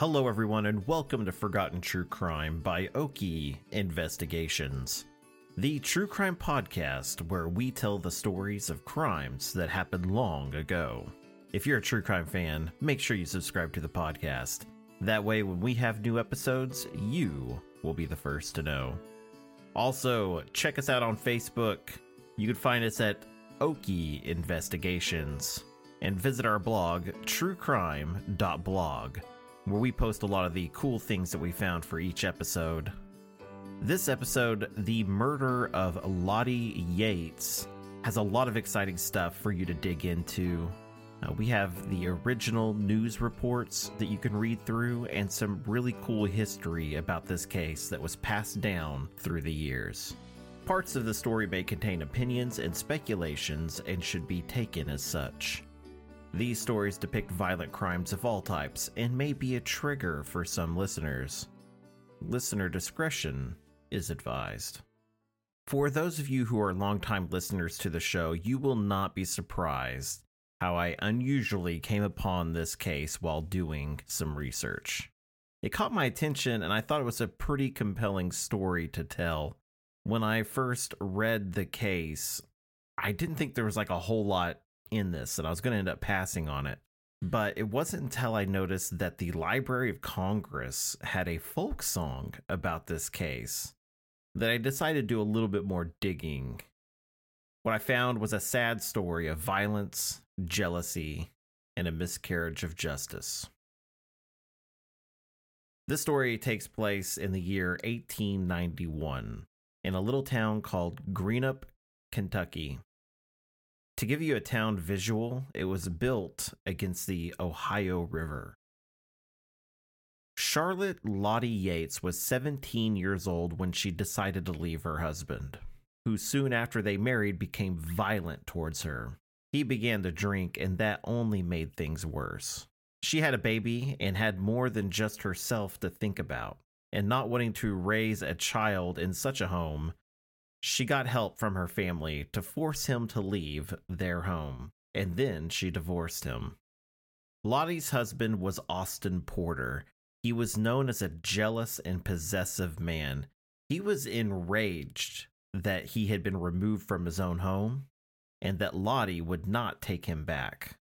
Hello, everyone, and welcome to Forgotten True Crime by Oki Investigations, the true crime podcast where we tell the stories of crimes that happened long ago. If you're a true crime fan, make sure you subscribe to the podcast. That way, when we have new episodes, you will be the first to know. Also, check us out on Facebook. You can find us at Oki Investigations and visit our blog, truecrime.blog, where we post a lot of the cool things that we found for each episode. This episode, The Murder of Lottie Yates, has a lot of exciting stuff for you to dig into. Uh, we have the original news reports that you can read through and some really cool history about this case that was passed down through the years. Parts of the story may contain opinions and speculations and should be taken as such. These stories depict violent crimes of all types and may be a trigger for some listeners. Listener discretion is advised. For those of you who are longtime listeners to the show, you will not be surprised how I unusually came upon this case while doing some research. It caught my attention, and I thought it was a pretty compelling story to tell. When I first read the case, I didn't think there was like a whole lot in this, and I was going to end up passing on it. But it wasn't until I noticed that the Library of Congress had a folk song about this case that I decided to do a little bit more digging. What I found was a sad story of violence, jealousy, and a miscarriage of justice. This story takes place in the year 1891 in a little town called Greenup, Kentucky. To give you a town visual, it was built against the Ohio River. Charlotte Lottie Yates was 17 years old when she decided to leave her husband, who soon after they married became violent towards her. He began to drink, and that only made things worse. She had a baby and had more than just herself to think about, and not wanting to raise a child in such a home, she got help from her family to force him to leave their home, and then she divorced him. Lottie's husband was Austin Porter. He was known as a jealous and possessive man. He was enraged that he had been removed from his own home and that Lottie would not take him back.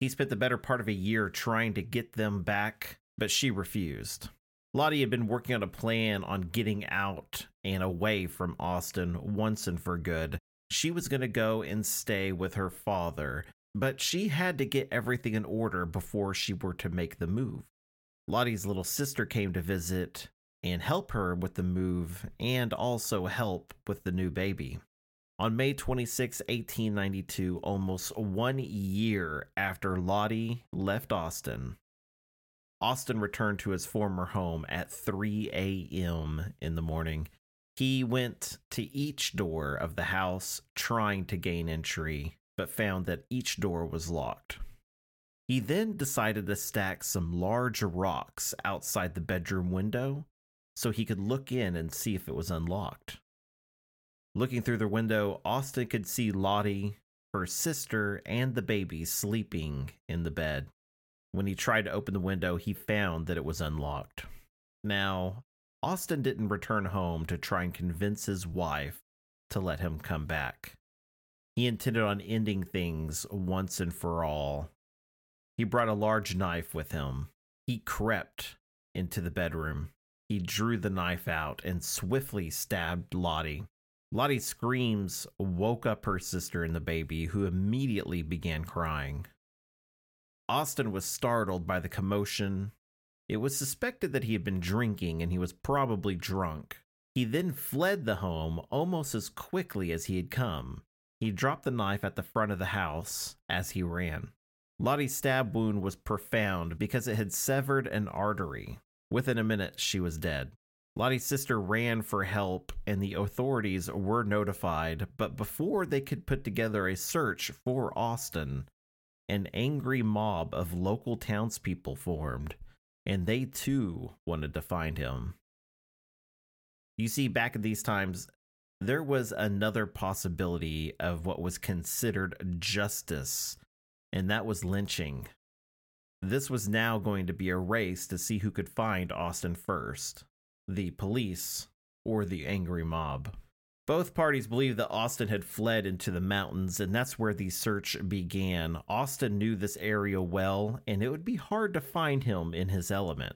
He spent the better part of a year trying to get them back, but she refused. Lottie had been working on a plan on getting out and away from Austin once and for good. She was going to go and stay with her father, but she had to get everything in order before she were to make the move. Lottie's little sister came to visit and help her with the move and also help with the new baby. On May 26, 1892, almost one year after Lottie left Austin, Austin returned to his former home at 3 a.m. in the morning. He went to each door of the house trying to gain entry, but found that each door was locked. He then decided to stack some large rocks outside the bedroom window so he could look in and see if it was unlocked. Looking through the window, Austin could see Lottie, her sister, and the baby sleeping in the bed. When he tried to open the window, he found that it was unlocked. Now, Austin didn't return home to try and convince his wife to let him come back. He intended on ending things once and for all. He brought a large knife with him. He crept into the bedroom. He drew the knife out and swiftly stabbed Lottie. Lottie's screams woke up her sister and the baby, who immediately began crying. Austin was startled by the commotion. It was suspected that he had been drinking and he was probably drunk. He then fled the home almost as quickly as he had come. He dropped the knife at the front of the house as he ran. Lottie's stab wound was profound because it had severed an artery. Within a minute, she was dead. Lottie's sister ran for help and the authorities were notified, but before they could put together a search for Austin, an angry mob of local townspeople formed, and they too wanted to find him. You see, back in these times, there was another possibility of what was considered justice, and that was lynching. This was now going to be a race to see who could find Austin first the police or the angry mob. Both parties believed that Austin had fled into the mountains, and that's where the search began. Austin knew this area well, and it would be hard to find him in his element.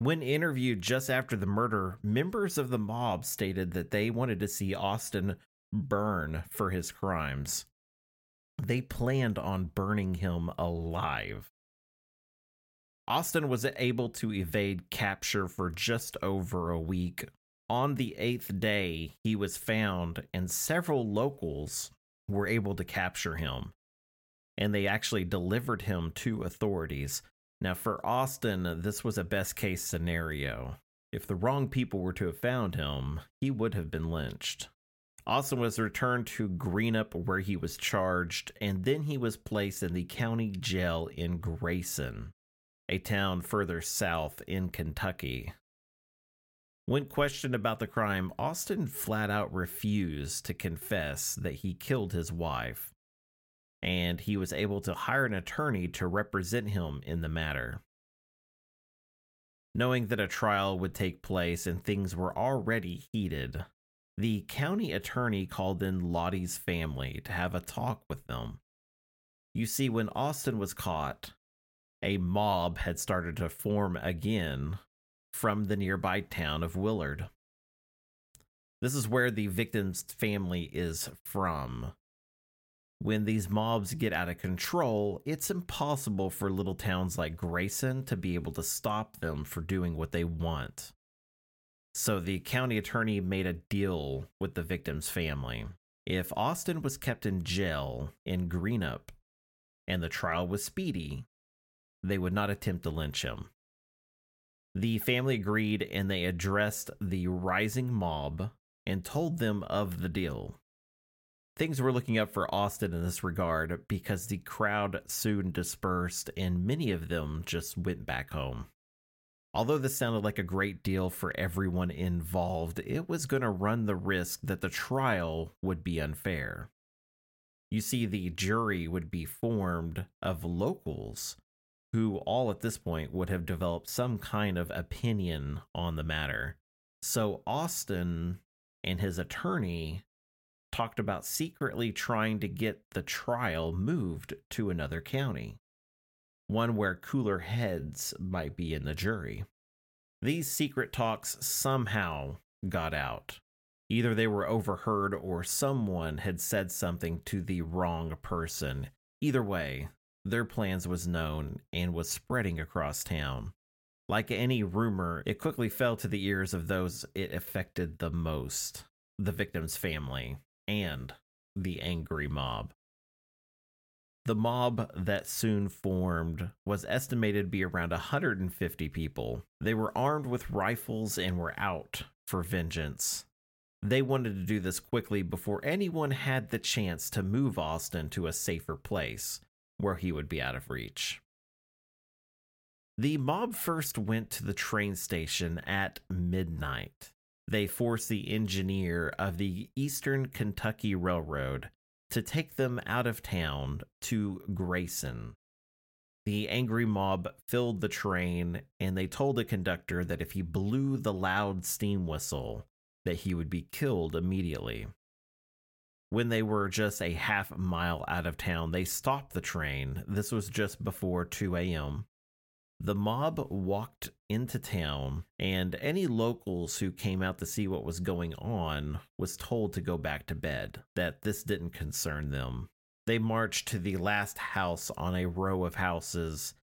When interviewed just after the murder, members of the mob stated that they wanted to see Austin burn for his crimes. They planned on burning him alive. Austin was able to evade capture for just over a week. On the eighth day, he was found, and several locals were able to capture him. And they actually delivered him to authorities. Now, for Austin, this was a best case scenario. If the wrong people were to have found him, he would have been lynched. Austin was returned to Greenup, where he was charged, and then he was placed in the county jail in Grayson, a town further south in Kentucky. When questioned about the crime, Austin flat out refused to confess that he killed his wife and he was able to hire an attorney to represent him in the matter. Knowing that a trial would take place and things were already heated, the county attorney called in Lottie's family to have a talk with them. You see, when Austin was caught, a mob had started to form again from the nearby town of Willard. This is where the victim's family is from when these mobs get out of control, it's impossible for little towns like Grayson to be able to stop them for doing what they want. So the county attorney made a deal with the victim's family. If Austin was kept in jail in Greenup and the trial was speedy, they would not attempt to lynch him. The family agreed and they addressed the rising mob and told them of the deal things were looking up for Austin in this regard because the crowd soon dispersed and many of them just went back home. Although this sounded like a great deal for everyone involved, it was going to run the risk that the trial would be unfair. You see, the jury would be formed of locals who all at this point would have developed some kind of opinion on the matter. So Austin and his attorney talked about secretly trying to get the trial moved to another county, one where cooler heads might be in the jury. These secret talks somehow got out. Either they were overheard or someone had said something to the wrong person. Either way, their plans was known and was spreading across town. Like any rumor, it quickly fell to the ears of those it affected the most the victim's family and the angry mob. The mob that soon formed was estimated to be around 150 people. They were armed with rifles and were out for vengeance. They wanted to do this quickly before anyone had the chance to move Austin to a safer place where he would be out of reach. The mob first went to the train station at midnight they forced the engineer of the Eastern Kentucky Railroad to take them out of town to Grayson. The angry mob filled the train and they told the conductor that if he blew the loud steam whistle, that he would be killed immediately. When they were just a half mile out of town, they stopped the train. This was just before 2 a.m. The mob walked into town, and any locals who came out to see what was going on was told to go back to bed, that this didn't concern them. They marched to the last house on a row of houses.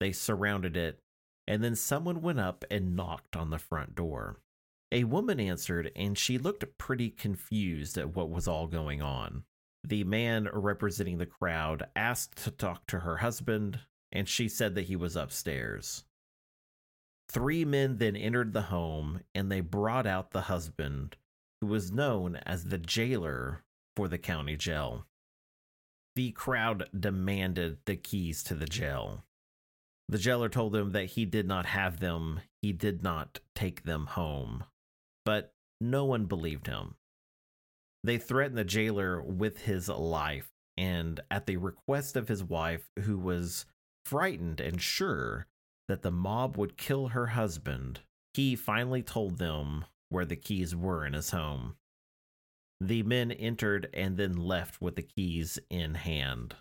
They surrounded it, and then someone went up and knocked on the front door. A woman answered, and she looked pretty confused at what was all going on. The man representing the crowd asked to talk to her husband, and she said that he was upstairs. Three men then entered the home, and they brought out the husband, who was known as the jailer for the county jail. The crowd demanded the keys to the jail. The jailer told them that he did not have them, he did not take them home but no one believed him. They threatened the jailer with his life, and at the request of his wife, who was frightened and sure that the mob would kill her husband, he finally told them where the keys were in his home. The men entered and then left with the keys in hand.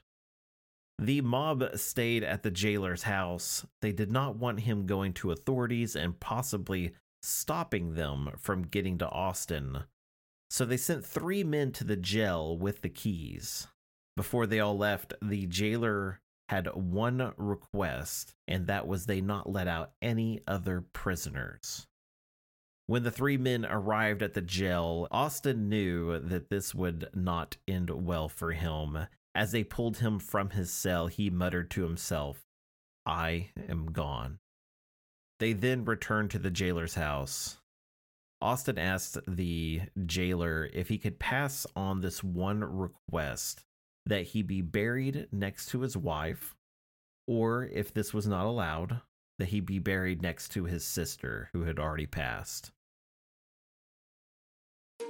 The mob stayed at the jailer's house. They did not want him going to authorities and possibly stopping them from getting to Austin. So they sent three men to the jail with the keys. Before they all left, the jailer had one request, and that was they not let out any other prisoners. When the three men arrived at the jail, Austin knew that this would not end well for him. As they pulled him from his cell, he muttered to himself, I am gone. They then return to the jailer's house. Austin asked the jailer if he could pass on this one request that he be buried next to his wife, or if this was not allowed, that he be buried next to his sister who had already passed.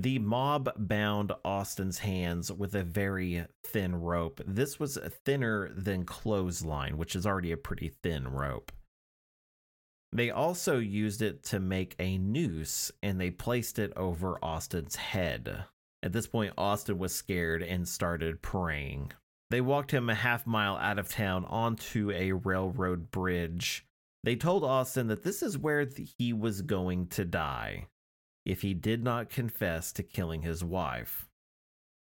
The mob bound Austin's hands with a very thin rope. This was thinner than clothesline, which is already a pretty thin rope. They also used it to make a noose and they placed it over Austin's head. At this point, Austin was scared and started praying. They walked him a half mile out of town onto a railroad bridge. They told Austin that this is where he was going to die if he did not confess to killing his wife.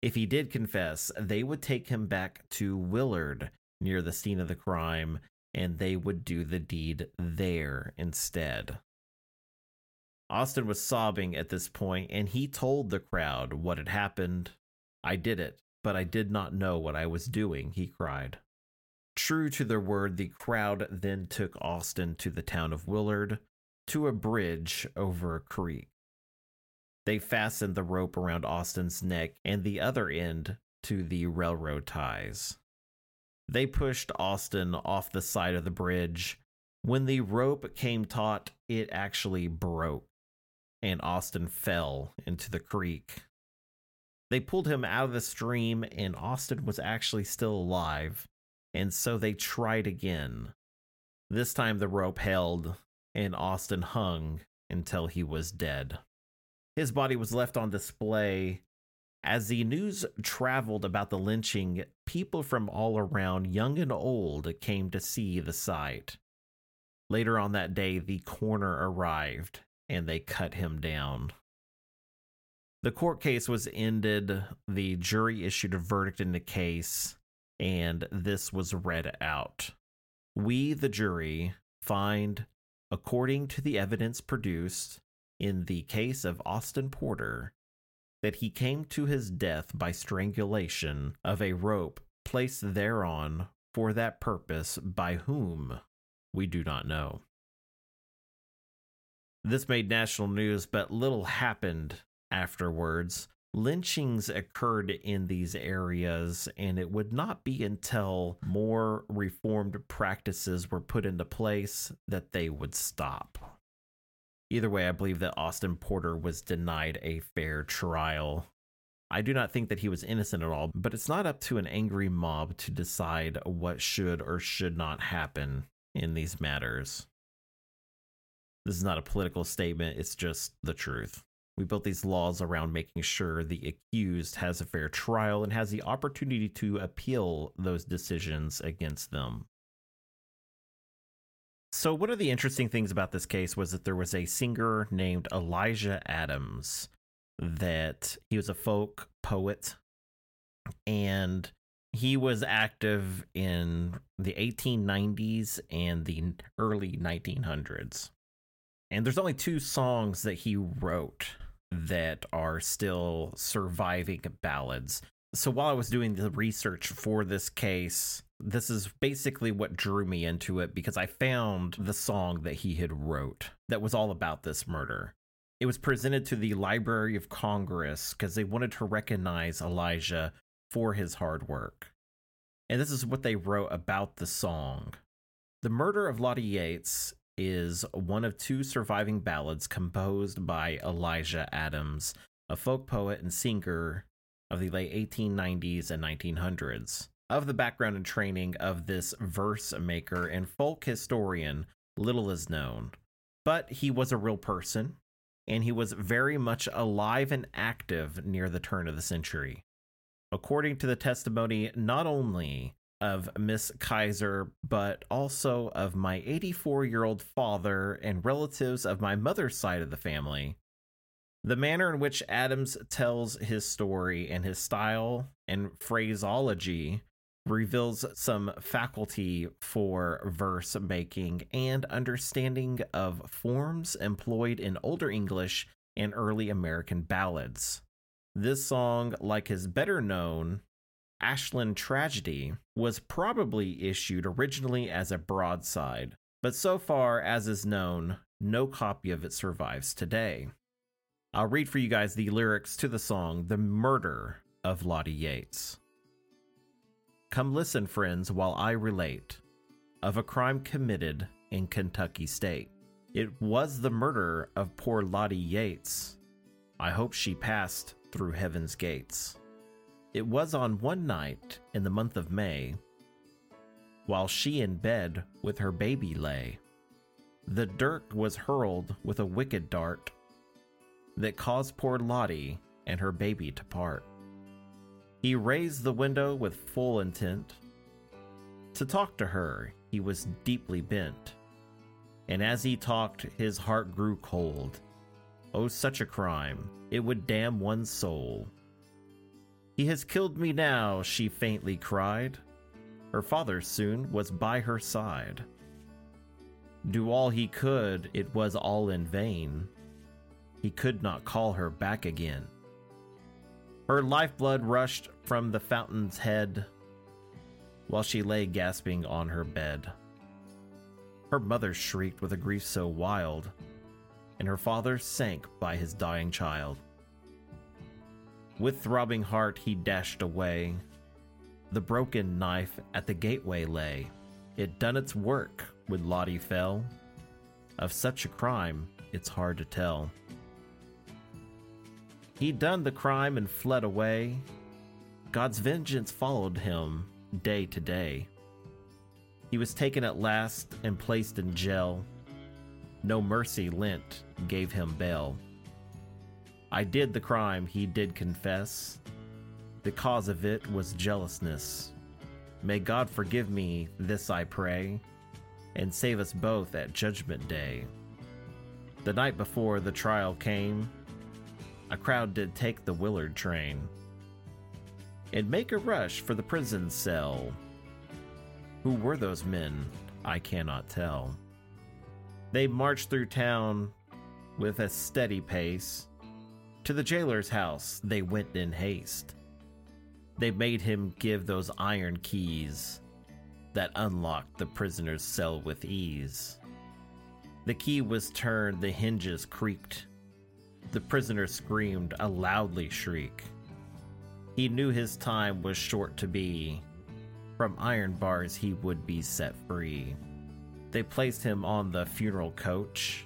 If he did confess, they would take him back to Willard near the scene of the crime and they would do the deed there instead. Austin was sobbing at this point and he told the crowd what had happened. I did it, but I did not know what I was doing, he cried. True to their word, the crowd then took Austin to the town of Willard to a bridge over a creek. They fastened the rope around Austin's neck and the other end to the railroad ties. They pushed Austin off the side of the bridge. When the rope came taut, it actually broke, and Austin fell into the creek. They pulled him out of the stream, and Austin was actually still alive, and so they tried again. This time the rope held, and Austin hung until he was dead. His body was left on display. As the news traveled about the lynching, people from all around, young and old, came to see the sight. Later on that day, the coroner arrived and they cut him down. The court case was ended. The jury issued a verdict in the case, and this was read out. We, the jury, find, according to the evidence produced, in the case of Austin Porter that he came to his death by strangulation of a rope placed thereon for that purpose by whom we do not know. This made national news, but little happened afterwards, lynchings occurred in these areas, and it would not be until more reformed practices were put into place that they would stop. Either way, I believe that Austin Porter was denied a fair trial. I do not think that he was innocent at all, but it's not up to an angry mob to decide what should or should not happen in these matters. This is not a political statement, it's just the truth. We built these laws around making sure the accused has a fair trial and has the opportunity to appeal those decisions against them. So, one of the interesting things about this case was that there was a singer named Elijah Adams, that he was a folk poet, and he was active in the 1890s and the early 1900s. And there's only two songs that he wrote that are still surviving ballads. So while I was doing the research for this case, this is basically what drew me into it because I found the song that he had wrote that was all about this murder. It was presented to the Library of Congress because they wanted to recognize Elijah for his hard work. And this is what they wrote about the song. The murder of Lottie Yates is one of two surviving ballads composed by Elijah Adams, a folk poet and singer of the late 1890s and 1900s. Of the background and training of this verse maker and folk historian, little is known, but he was a real person and he was very much alive and active near the turn of the century. According to the testimony, not only of Miss Kaiser, but also of my 84 year old father and relatives of my mother's side of the family. The manner in which Adams tells his story and his style and phraseology reveals some faculty for verse making and understanding of forms employed in older English and early American ballads. This song, like his better known Ashland Tragedy, was probably issued originally as a broadside, but so far as is known, no copy of it survives today. I'll read for you guys the lyrics to the song The Murder of Lottie Yates. Come listen, friends, while I relate of a crime committed in Kentucky State. It was the murder of poor Lottie Yates. I hope she passed through heaven's gates. It was on one night in the month of May, while she in bed with her baby lay. The dirk was hurled with a wicked dart that caused poor Lottie and her baby to part. He raised the window with full intent. To talk to her, he was deeply bent. And as he talked, his heart grew cold. Oh, such a crime! It would damn one's soul. He has killed me now, she faintly cried. Her father soon was by her side. Do all he could, it was all in vain. He could not call her back again. Her lifeblood rushed from the fountain's head while she lay gasping on her bed. Her mother shrieked with a grief so wild, and her father sank by his dying child. With throbbing heart he dashed away. The broken knife at the gateway lay. It done its work when Lottie fell. Of such a crime, it's hard to tell. He done the crime and fled away. God's vengeance followed him day to day. He was taken at last and placed in jail. No mercy lent, gave him bail. I did the crime he did confess. The cause of it was jealousness. May God forgive me, this I pray, and save us both at Judgment Day. The night before the trial came, a crowd did take the Willard train and make a rush for the prison cell. Who were those men? I cannot tell. They marched through town with a steady pace to the jailer's house they went in haste. They made him give those iron keys that unlocked the prisoner's cell with ease. The key was turned, the hinges creaked. The prisoner screamed a loudly shriek. He knew his time was short to be. From iron bars he would be set free. They placed him on the funeral coach.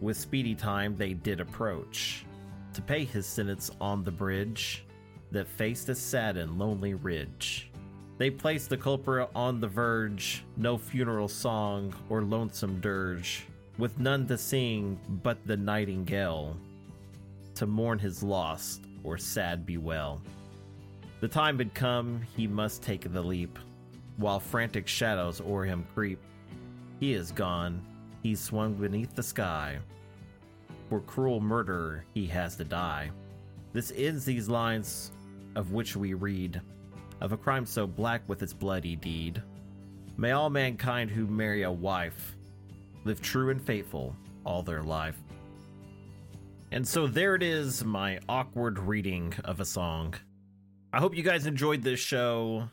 With speedy time they did approach to pay his sentence on the bridge that faced a sad and lonely ridge. They placed the culprit on the verge, no funeral song or lonesome dirge, with none to sing but the nightingale, to mourn his loss or sad bewail. The time had come, he must take the leap, while frantic shadows o'er him creep. He is gone, he's swung beneath the sky. For cruel murder he has to die. This ends these lines of which we read of a crime so black with its bloody deed. May all mankind who marry a wife live true and faithful all their life. And so there it is, my awkward reading of a song. I hope you guys enjoyed this show.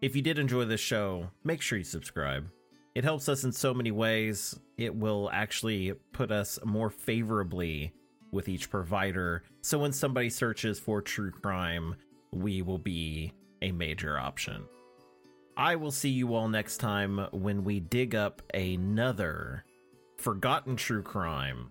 If you did enjoy this show, make sure you subscribe. It helps us in so many ways. It will actually put us more favorably with each provider. So when somebody searches for true crime, we will be a major option. I will see you all next time when we dig up another forgotten true crime